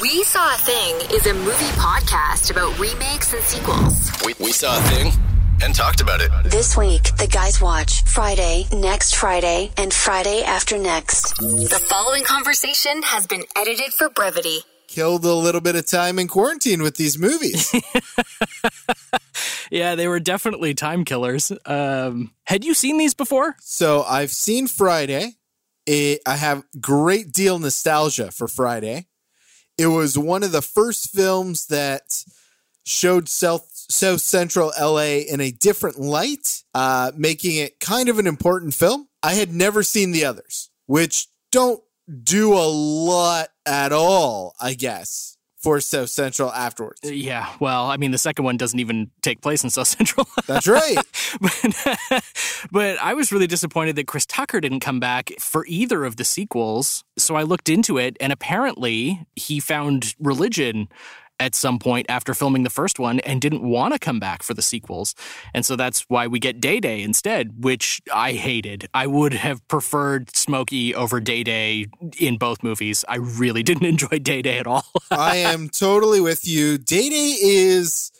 We Saw a Thing is a movie podcast about remakes and sequels. We, we saw a thing and talked about it. This week, the guys watch Friday, next Friday, and Friday after next. The following conversation has been edited for brevity. Killed a little bit of time in quarantine with these movies. Yeah, they were definitely time killers. Um, had you seen these before? so I've seen Friday. It, I have great deal nostalgia for Friday. It was one of the first films that showed South South Central LA in a different light, uh, making it kind of an important film. I had never seen the others, which don't do a lot at all, I guess, for South Central afterwards. Uh, yeah, well, I mean, the second one doesn't even take place in South Central. That's right. but, but I was really disappointed that Chris Tucker didn't come back for either of the sequels. So I looked into it, and apparently he found religion at some point after filming the first one and didn't want to come back for the sequels. And so that's why we get Day Day instead, which I hated. I would have preferred Smokey over Day Day in both movies. I really didn't enjoy Day Day at all. I am totally with you. Day Day is.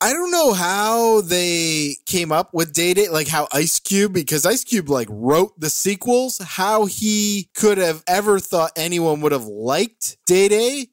I don't know how they came up with Day Day, like how Ice Cube, because Ice Cube like wrote the sequels, how he could have ever thought anyone would have liked Day Day.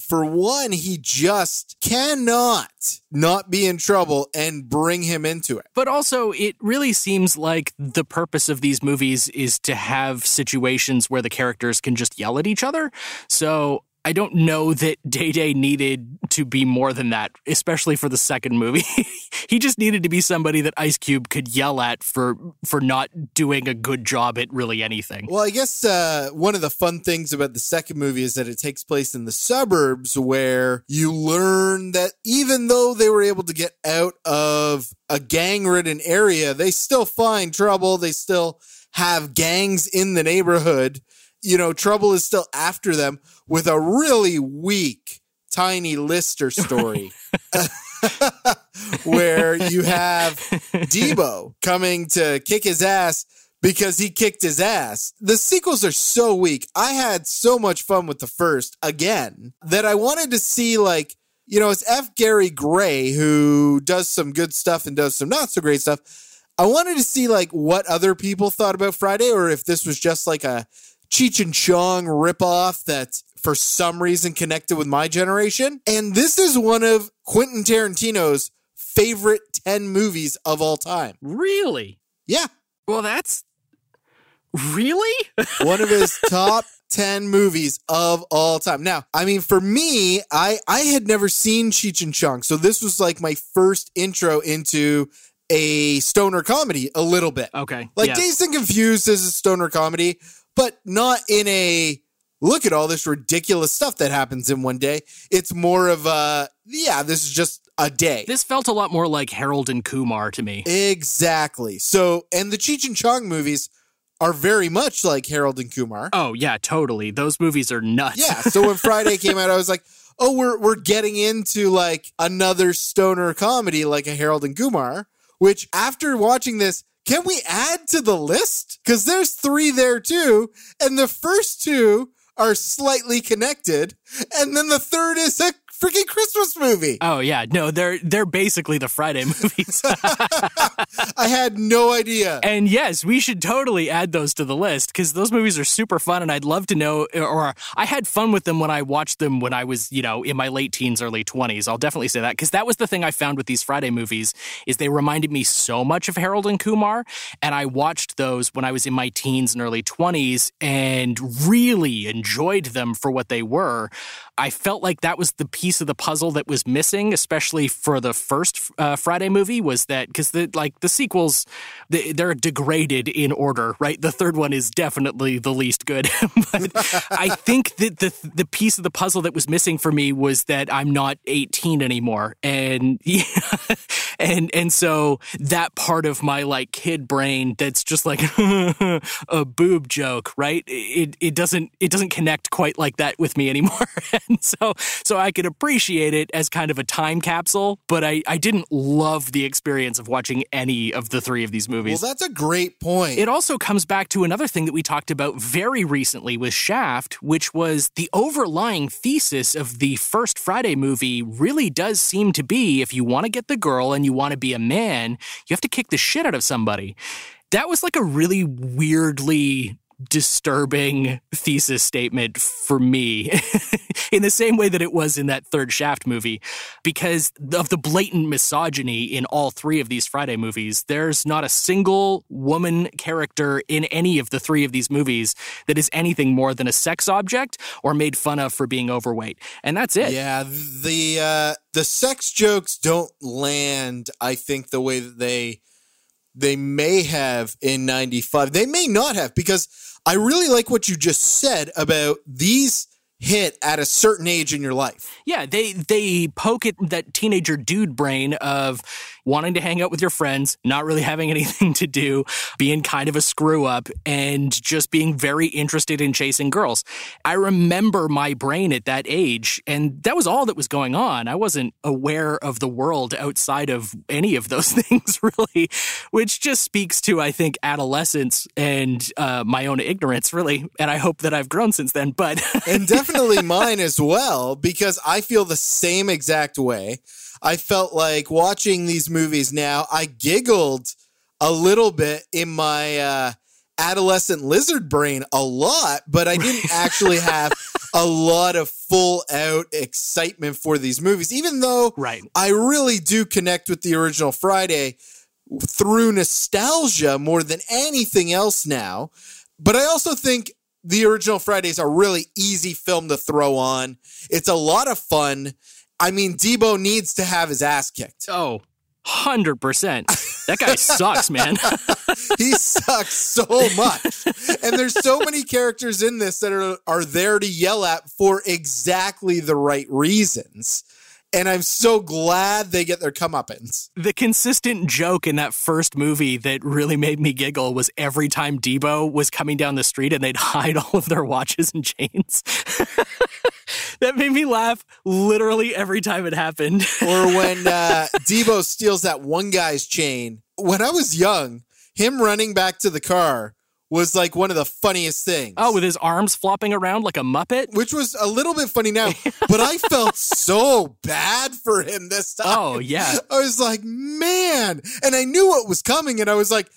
For one, he just cannot not be in trouble and bring him into it. But also, it really seems like the purpose of these movies is to have situations where the characters can just yell at each other. So I don't know that Day Day needed to be more than that, especially for the second movie. he just needed to be somebody that Ice Cube could yell at for for not doing a good job at really anything. Well, I guess uh, one of the fun things about the second movie is that it takes place in the suburbs where you learn that even though they were able to get out of a gang ridden area, they still find trouble. They still have gangs in the neighborhood. You know, trouble is still after them with a really weak, Tiny Lister story. where you have Debo coming to kick his ass because he kicked his ass. The sequels are so weak. I had so much fun with the first again that I wanted to see like you know, it's F. Gary Gray who does some good stuff and does some not so great stuff. I wanted to see like what other people thought about Friday or if this was just like a Cheech and Chong ripoff that for some reason connected with my generation. And this is one of Quentin Tarantino's favorite 10 movies of all time. Really? Yeah. Well, that's really one of his top 10 movies of all time. Now, I mean, for me, I, I had never seen Cheech and Chong. So this was like my first intro into a stoner comedy a little bit. okay. Like yeah. Dazed and Confused is a stoner comedy, but not in a look at all this ridiculous stuff that happens in one day. It's more of a yeah, this is just a day. This felt a lot more like Harold and Kumar to me. exactly. So, and the Cheech and Chong movies are very much like Harold and Kumar. Oh yeah, totally. Those movies are nuts. Yeah. So when Friday came out, I was like, oh, we're we're getting into like another stoner comedy like a Harold and Kumar. Which after watching this, can we add to the list? Because there's three there too, and the first two are slightly connected, and then the third is a freaking Christmas movie. Oh yeah, no, they're they're basically the Friday movies. I had no idea. and yes, we should totally add those to the list because those movies are super fun, and I'd love to know. Or I had fun with them when I watched them when I was, you know, in my late teens, early twenties. I'll definitely say that because that was the thing I found with these Friday movies is they reminded me so much of Harold and Kumar, and I watched those when I was in my teens and early twenties, and really enjoyed them for what they were. I felt like that was the piece of the puzzle that was missing, especially for the first uh, Friday movie, was that because the like the sequels, they, they're degraded in order, right? The third one is definitely the least good, but I think that the the piece of the puzzle that was missing for me was that I'm not 18 anymore, and yeah, and and so that part of my like kid brain that's just like a boob joke, right? It it doesn't it doesn't connect quite like that with me anymore. And so so I could appreciate it as kind of a time capsule, but I, I didn't love the experience of watching any of the three of these movies. Well, that's a great point. It also comes back to another thing that we talked about very recently with Shaft, which was the overlying thesis of the first Friday movie really does seem to be if you want to get the girl and you want to be a man, you have to kick the shit out of somebody. That was like a really weirdly disturbing thesis statement for me in the same way that it was in that third Shaft movie because of the blatant misogyny in all three of these Friday movies. There's not a single woman character in any of the three of these movies that is anything more than a sex object or made fun of for being overweight. And that's it. Yeah, the uh the sex jokes don't land I think the way that they they may have in 95. They may not have because I really like what you just said about these hit at a certain age in your life. Yeah, they they poke at that teenager dude brain of wanting to hang out with your friends, not really having anything to do, being kind of a screw up, and just being very interested in chasing girls. I remember my brain at that age, and that was all that was going on. I wasn't aware of the world outside of any of those things, really, which just speaks to, I think, adolescence and uh, my own ignorance, really. And I hope that I've grown since then, but. and definitely mine as well, because I feel the same exact way. I felt like watching these movies now, I giggled a little bit in my uh, adolescent lizard brain a lot, but I didn't actually have a lot of full out excitement for these movies, even though right. I really do connect with the original Friday through nostalgia more than anything else now. But I also think the original Fridays a really easy film to throw on. It's a lot of fun. I mean, Debo needs to have his ass kicked. Oh, 100%. That guy sucks, man. he sucks so much. And there's so many characters in this that are, are there to yell at for exactly the right reasons. And I'm so glad they get their comeuppance. The consistent joke in that first movie that really made me giggle was every time Debo was coming down the street and they'd hide all of their watches and chains. that made me laugh literally every time it happened. or when uh, Debo steals that one guy's chain. When I was young, him running back to the car was like one of the funniest things. Oh, with his arms flopping around like a Muppet? Which was a little bit funny now, but I felt so bad for him this oh, time. Oh, yeah. I was like, man. And I knew what was coming, and I was like,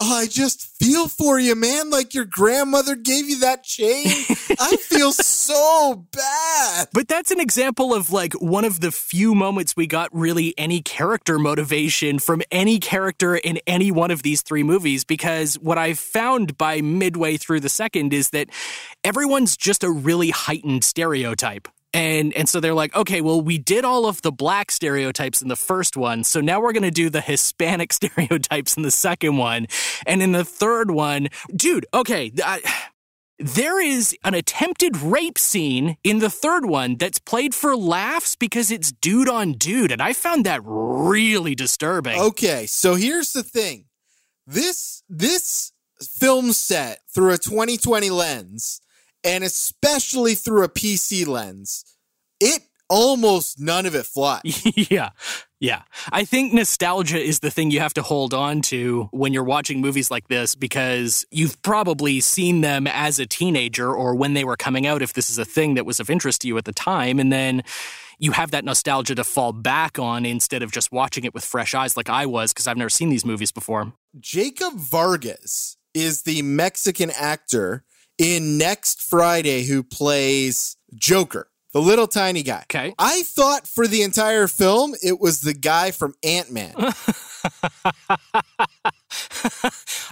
Oh, I just feel for you, man. Like your grandmother gave you that chain. I feel so bad. But that's an example of like one of the few moments we got really any character motivation from any character in any one of these three movies. Because what I found by midway through the second is that everyone's just a really heightened stereotype. And and so they're like, okay, well, we did all of the black stereotypes in the first one, so now we're going to do the Hispanic stereotypes in the second one, and in the third one, dude, okay. I, there is an attempted rape scene in the third one that's played for laughs because it's dude on dude, and I found that really disturbing. Okay, so here's the thing. This this film set through a 2020 lens and especially through a PC lens, it almost none of it flies. yeah. Yeah. I think nostalgia is the thing you have to hold on to when you're watching movies like this because you've probably seen them as a teenager or when they were coming out, if this is a thing that was of interest to you at the time. And then you have that nostalgia to fall back on instead of just watching it with fresh eyes like I was because I've never seen these movies before. Jacob Vargas is the Mexican actor in Next Friday who plays Joker, the little tiny guy. Okay. I thought for the entire film it was the guy from Ant Man.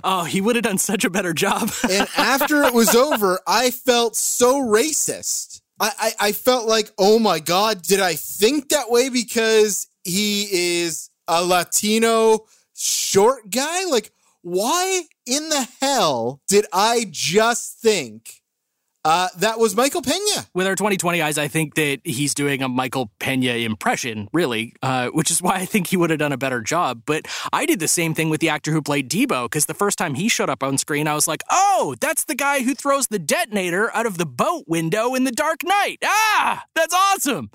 oh, he would have done such a better job. and after it was over, I felt so racist. I, I, I felt like, oh my God, did I think that way because he is a Latino short guy? Like, why in the hell did I just think uh, that was Michael Pena? With our 2020 eyes, I think that he's doing a Michael Pena impression, really, uh, which is why I think he would have done a better job. But I did the same thing with the actor who played Debo, because the first time he showed up on screen, I was like, oh, that's the guy who throws the detonator out of the boat window in The Dark Knight. Ah, that's awesome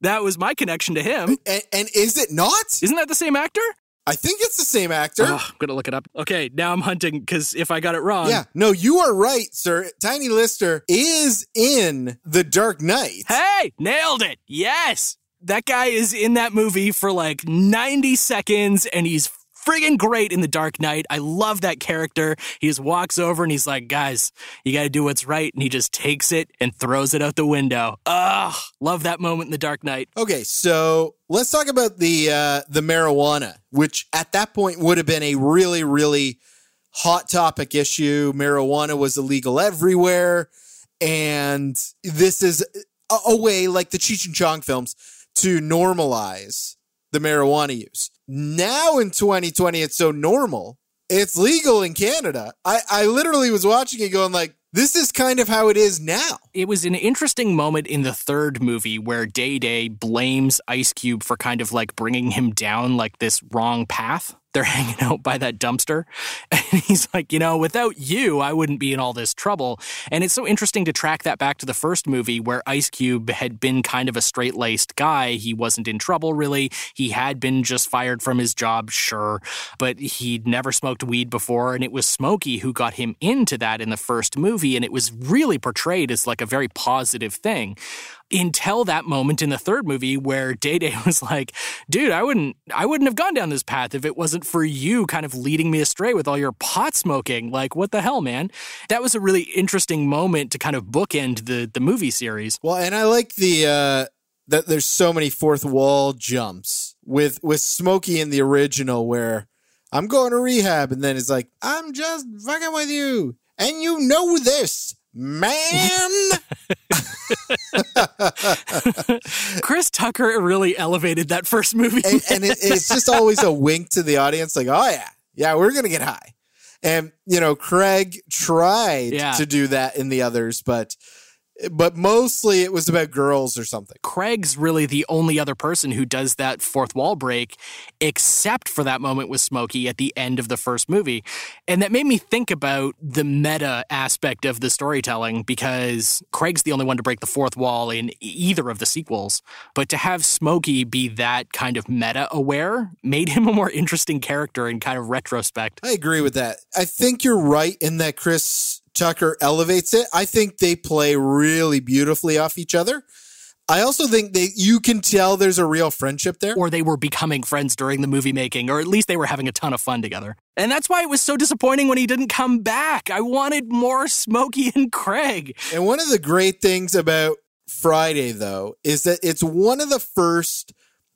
That was my connection to him. And, and is it not? Isn't that the same actor? I think it's the same actor. Oh, I'm gonna look it up. Okay, now I'm hunting because if I got it wrong, Yeah, no, you are right, sir. Tiny Lister is in The Dark Knight. Hey, nailed it. Yes. That guy is in that movie for like 90 seconds and he's friggin' great in The Dark Knight. I love that character. He just walks over and he's like, guys, you gotta do what's right. And he just takes it and throws it out the window. Ugh, love that moment in The Dark Knight. Okay, so let's talk about the uh, the marijuana, which at that point would have been a really, really hot topic issue. Marijuana was illegal everywhere, and this is a, a way, like the Cheech and Chong films, to normalize the marijuana use. Now in 2020, it's so normal. It's legal in Canada. I, I literally was watching it going like, this is kind of how it is now. It was an interesting moment in the third movie where Day Day blames Ice Cube for kind of like bringing him down like this wrong path. They're hanging out by that dumpster. And he's like, you know, without you, I wouldn't be in all this trouble. And it's so interesting to track that back to the first movie where Ice Cube had been kind of a straight laced guy. He wasn't in trouble, really. He had been just fired from his job, sure, but he'd never smoked weed before. And it was Smokey who got him into that in the first movie. And it was really portrayed as like a very positive thing until that moment in the third movie where Day Day was like, dude, I wouldn't I wouldn't have gone down this path if it wasn't for you kind of leading me astray with all your pot smoking. Like, what the hell, man? That was a really interesting moment to kind of bookend the the movie series. Well, and I like the uh that there's so many fourth wall jumps with with Smokey in the original where I'm going to rehab and then it's like I'm just fucking with you and you know this man Chris Tucker really elevated that first movie. and, and it, it's just always a wink to the audience like oh yeah yeah we're gonna get high and you know Craig tried Yeah. to do that in the others but but mostly it was about girls or something Craig's really the only other person who does that fourth wall break, except for that moment with Smokey at the end of the first movie. And that made me think about the meta aspect of the storytelling because Craig's the only one to break the fourth wall in either of the sequels. But to have Smokey be that kind of meta aware made him a more interesting character in kind of retrospect. I agree with that. I think you're right in that Chris Tucker elevates it. I think they play really beautifully off each other. I also think that you can tell there's a real friendship there. or they were becoming friends during the movie making, or at least they were having a ton of fun together. And that's why it was so disappointing when he didn't come back. I wanted more Smokey and Craig. And one of the great things about Friday, though, is that it's one of the first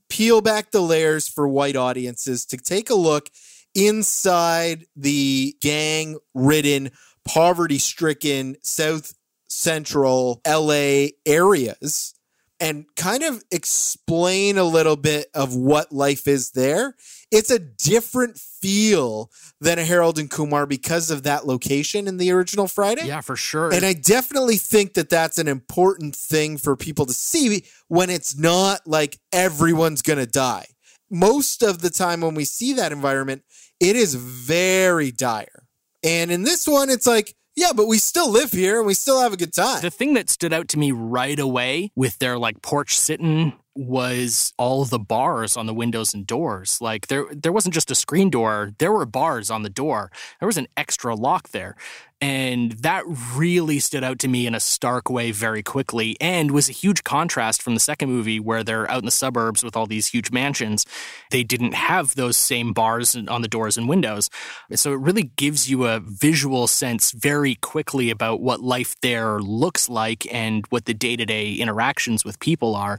peel back the layers for white audiences to take a look inside the gang ridden, poverty stricken South Central LA areas and kind of explain a little bit of what life is there. It's a different feel than a Harold and Kumar because of that location in the original Friday. Yeah, for sure. And I definitely think that that's an important thing for people to see when it's not like everyone's going to die. Most of the time when we see that environment, it is very dire. And in this one, it's like, yeah, but we still live here and we still have a good time. the thing that stood out to me right away with their like porch sitting was all the bars on the windows and doors. Like there there wasn't just a screen door, there were bars on the door. There was an extra lock there. And that really stood out to me in a stark way very quickly and was a huge contrast from the second movie where they're out in the suburbs with all these huge mansions. They didn't have those same bars on the doors and windows. So it really gives you a visual sense very quickly about what life there looks like and what the day to day interactions with people are.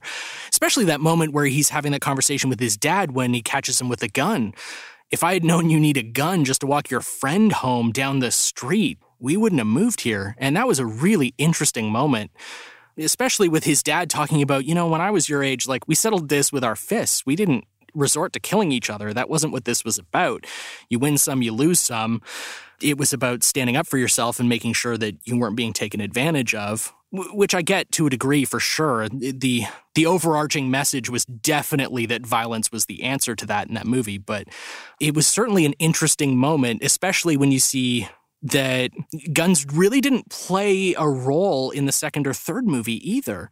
Especially that moment where he's having that conversation with his dad when he catches him with a gun. If I had known you need a gun just to walk your friend home down the street, we wouldn't have moved here. And that was a really interesting moment especially with his dad talking about, you know, when I was your age, like we settled this with our fists. We didn't resort to killing each other. That wasn't what this was about. You win some, you lose some. It was about standing up for yourself and making sure that you weren't being taken advantage of, which I get to a degree for sure. The the overarching message was definitely that violence was the answer to that in that movie, but it was certainly an interesting moment, especially when you see that guns really didn't play a role in the second or third movie either.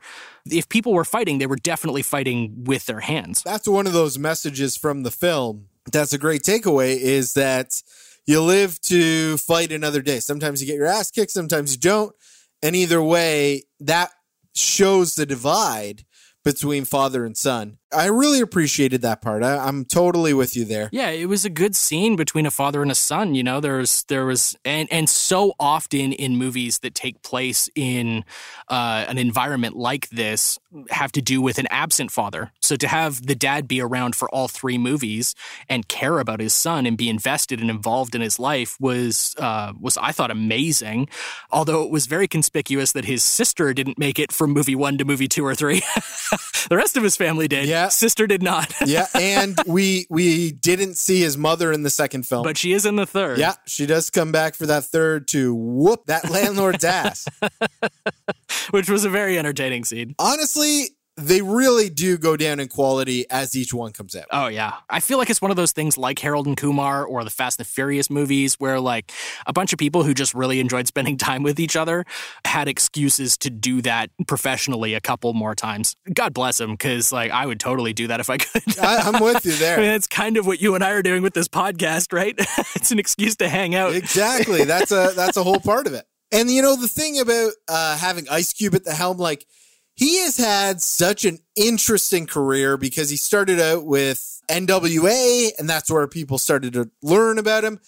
If people were fighting, they were definitely fighting with their hands. That's one of those messages from the film. That's a great takeaway is that you live to fight another day. Sometimes you get your ass kicked, sometimes you don't. And either way, that shows the divide between father and son. I really appreciated that part. I, I'm totally with you there. Yeah, it was a good scene between a father and a son. You know, there's there was and and so often in movies that take place in uh, an environment like this have to do with an absent father. So to have the dad be around for all three movies and care about his son and be invested and involved in his life was uh, was I thought amazing. Although it was very conspicuous that his sister didn't make it from movie one to movie two or three. the rest of his family did. Yeah. Sister did not. yeah, and we we didn't see his mother in the second film. but she is in the third. yeah, she does come back for that third to whoop that landlord's ass. which was a very entertaining scene. Honestly, they really do go down in quality as each one comes out. Oh yeah, I feel like it's one of those things like Harold and Kumar or the Fast and the Furious movies, where like a bunch of people who just really enjoyed spending time with each other had excuses to do that professionally a couple more times. God bless them, because like I would totally do that if I could. I, I'm with you I mean, there. it's kind of what you and I are doing with this podcast, right? it's an excuse to hang out. Exactly. That's a that's a whole part of it. And you know the thing about uh, having Ice Cube at the helm, like he has had such an interesting career because he started out with NWA, and that's where people started to learn about him.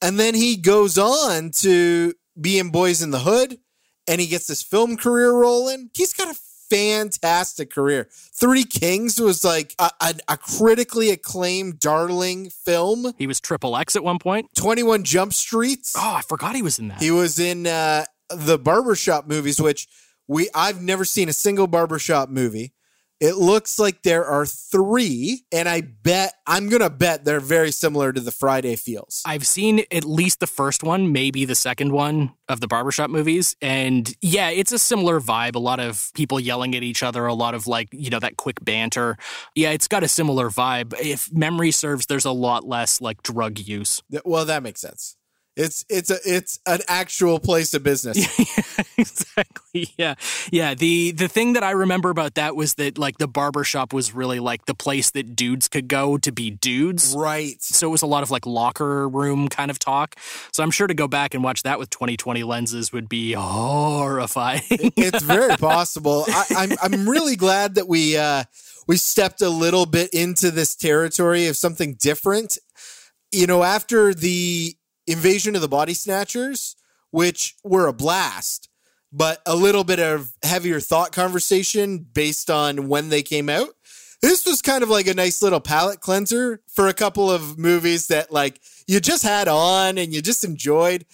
And then he goes on to be in Boyz n the Hood, and he gets this film career rolling. He's got a fantastic career. Three Kings was like a, a, a critically acclaimed darling film. He was triple X at one point. 21 Jump Streets. Oh, I forgot he was in that. He was in uh, the barbershop movies, which we I've never seen a single barbershop movie. It looks like there are three, and I bet I'm gonna bet they're very similar to the Friday feels. I've seen at least the first one, maybe the second one of the barbershop movies. And yeah, it's a similar vibe. A lot of people yelling at each other, a lot of like, you know, that quick banter. Yeah, it's got a similar vibe. If memory serves, there's a lot less like drug use. Well, that makes sense. It's it's a it's an actual place of business. exactly. Yeah. Yeah. The the thing that I remember about that was that like the barbershop was really like the place that dudes could go to be dudes. right. So it was a lot of like locker room kind of talk. So I'm sure to go back and watch that with 2020 lenses would be horrifying. It's very possible. I, I'm I'm really glad that we uh, we stepped a little bit into this territory of something different. You know, after the invasion of the body snatchers, which were a blast, but a little bit of heavier thought conversation based on when they came out. This was kind of like a nice little palate cleanser for a couple of movies that like you just had on and you just enjoyed.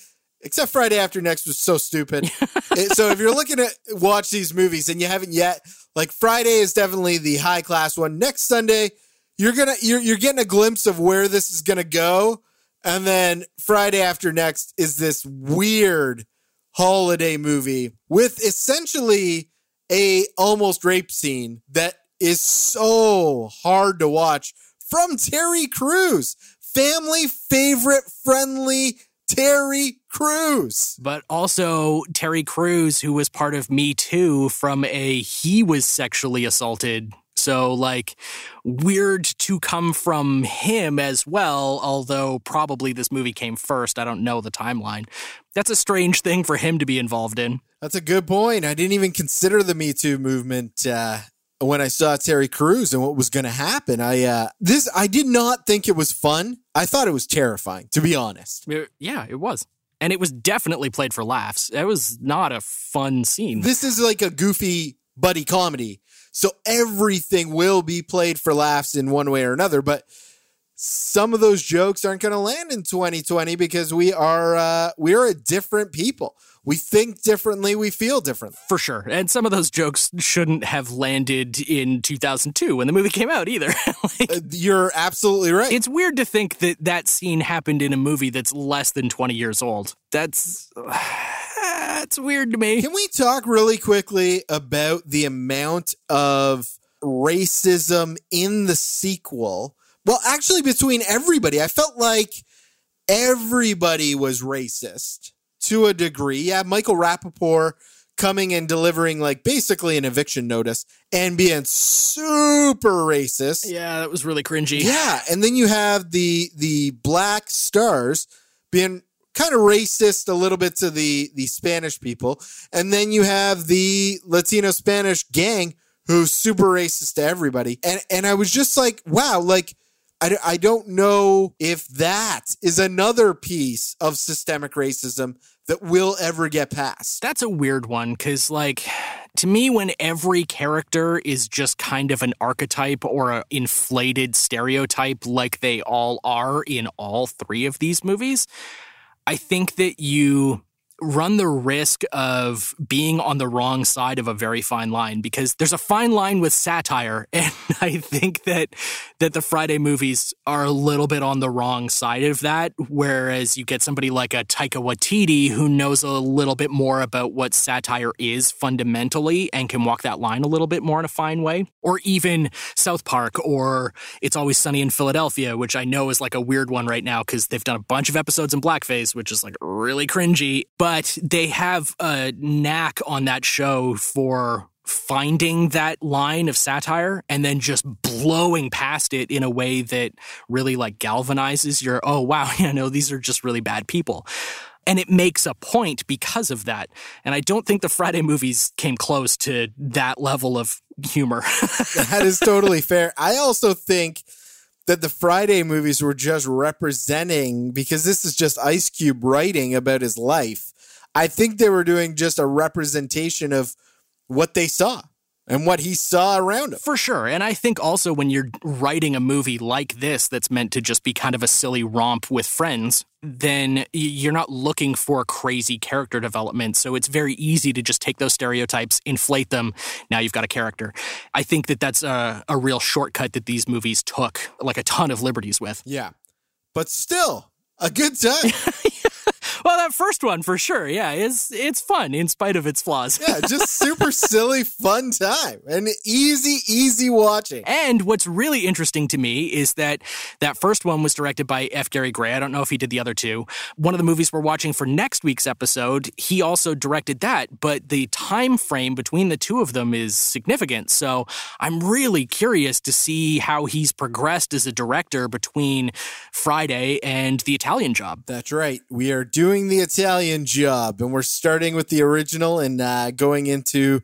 Except Friday After Next was so stupid. It- so if you're looking at watch these movies and you haven't yet, like Friday is definitely the high class one. Next Sunday, you're gonna you're you're getting a glimpse of where this is gonna go. And then Friday After Next is this weird holiday movie with essentially a almost rape scene that is so hard to watch from Terry Crews, family favorite friendly Terry Crews. but also Terry Crews, who was part of Me Too from a he was sexually assaulted. So, like, weird to come from him as well, although probably this movie came first. I don't know the timeline. That's a strange thing for him to be involved in. That's a good point. I didn't even consider the Me Too movement uh, when I saw Terry Crews and what was going to happen. I uh, this I did not think it was fun. I thought it was terrifying, to be honest. Yeah, it was. And it was definitely played for laughs. It was not a fun scene. This is like a goofy buddy comedy, so everything will be played for laughs in one way or another. But some of those jokes aren't going to land in 2020 because we are uh, we are a different people. We think differently. We feel different. for sure. And some of those jokes shouldn't have landed in 2002 when the movie came out either. like, Uh, You're absolutely right. it's weird to think that that scene happened in a movie that's less than 20 years old. That's that's weird to me. Can we talk really quickly about the amount of racism in the sequel? Well, actually, between everybody, I felt like everybody was racist to a degree. Yeah, Michael Rapaport coming and delivering like basically an eviction notice and being super racist. Yeah, that was really cringy. Yeah, and then you have the the black stars being kind of racist a little bit to the the Spanish people, and then you have the Latino Spanish gang who's super racist to everybody. And and I was just like, wow, like I, I don't know if that is another piece of systemic racism that will ever get past. That's a weird one because, like, to me, when every character is just kind of an archetype or an inflated stereotype, like they all are in all three of these movies, I think that you run the risk of being on the wrong side of a very fine line because there's a fine line with satire and I think that that the Friday movies are a little bit on the wrong side of that whereas you get somebody like a Taika Waititi who knows a little bit more about what satire is fundamentally and can walk that line a little bit more in a fine way. Or even South Park or It's Always Sunny in Philadelphia which I know is like a weird one right now cuz they've done a bunch of episodes in blackface which is like really cringy. But but they have a knack on that show for finding that line of satire and then just blowing past it in a way that really like galvanizes your oh wow you know these are just really bad people. And it makes a point because of that. And i don't think the friday movies came close to that level of humor. That is totally fair. I also think that the Friday movies were just representing because this is just Ice Cube writing about his life I think they were doing just a representation of what they saw and what he saw around him. For sure. And I think also when you're writing a movie like this that's meant to just be kind of a silly romp with friends, then you're not looking for crazy character development. So it's very easy to just take those stereotypes, inflate them. Now you've got a character. I think that that's a, a real shortcut that these movies took like a ton of liberties with. Yeah. But still, a good time. well, that first one for sure. Yeah, is it's fun in spite of its flaws. yeah, just super silly, fun time and easy, easy watching. And what's really interesting to me is that that first one was directed by F. Gary Gray. I don't know if he did the other two. One of the movies we're watching for next week's episode, he also directed that, but the time frame between the two of them is significant. So I'm really curious to see how he's progressed as a director between Friday and The Italian Job. That's right. We are doing doing the Italian job, and we're starting with the original and uh, going into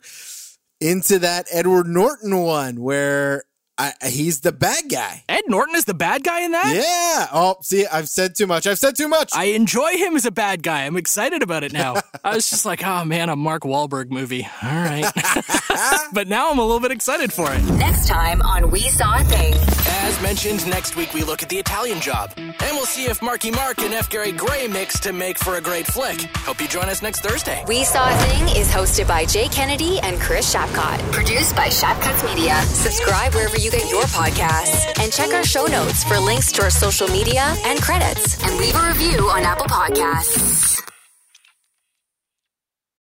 into that Edward Norton one where I, he's the bad guy. Ed Norton is the bad guy in that? Yeah. Oh, see, I've said too much. I've said too much. I enjoy him as a bad guy. I'm excited about it now. I was just like, oh man, a Mark Wahlberg movie. All right. but now I'm a little bit excited for it. Next time on We Saw a Thing. As mentioned, next week we look at the Italian job. And we'll see if Marky Mark and F. Gary Gray mix to make for a great flick. Hope you join us next Thursday. We Saw a Thing is hosted by Jay Kennedy and Chris Shapcott. Produced by Shapcott Media. Subscribe wherever you get your podcasts. And check our show notes for links to our social media and credits. And leave a review on Apple Podcasts.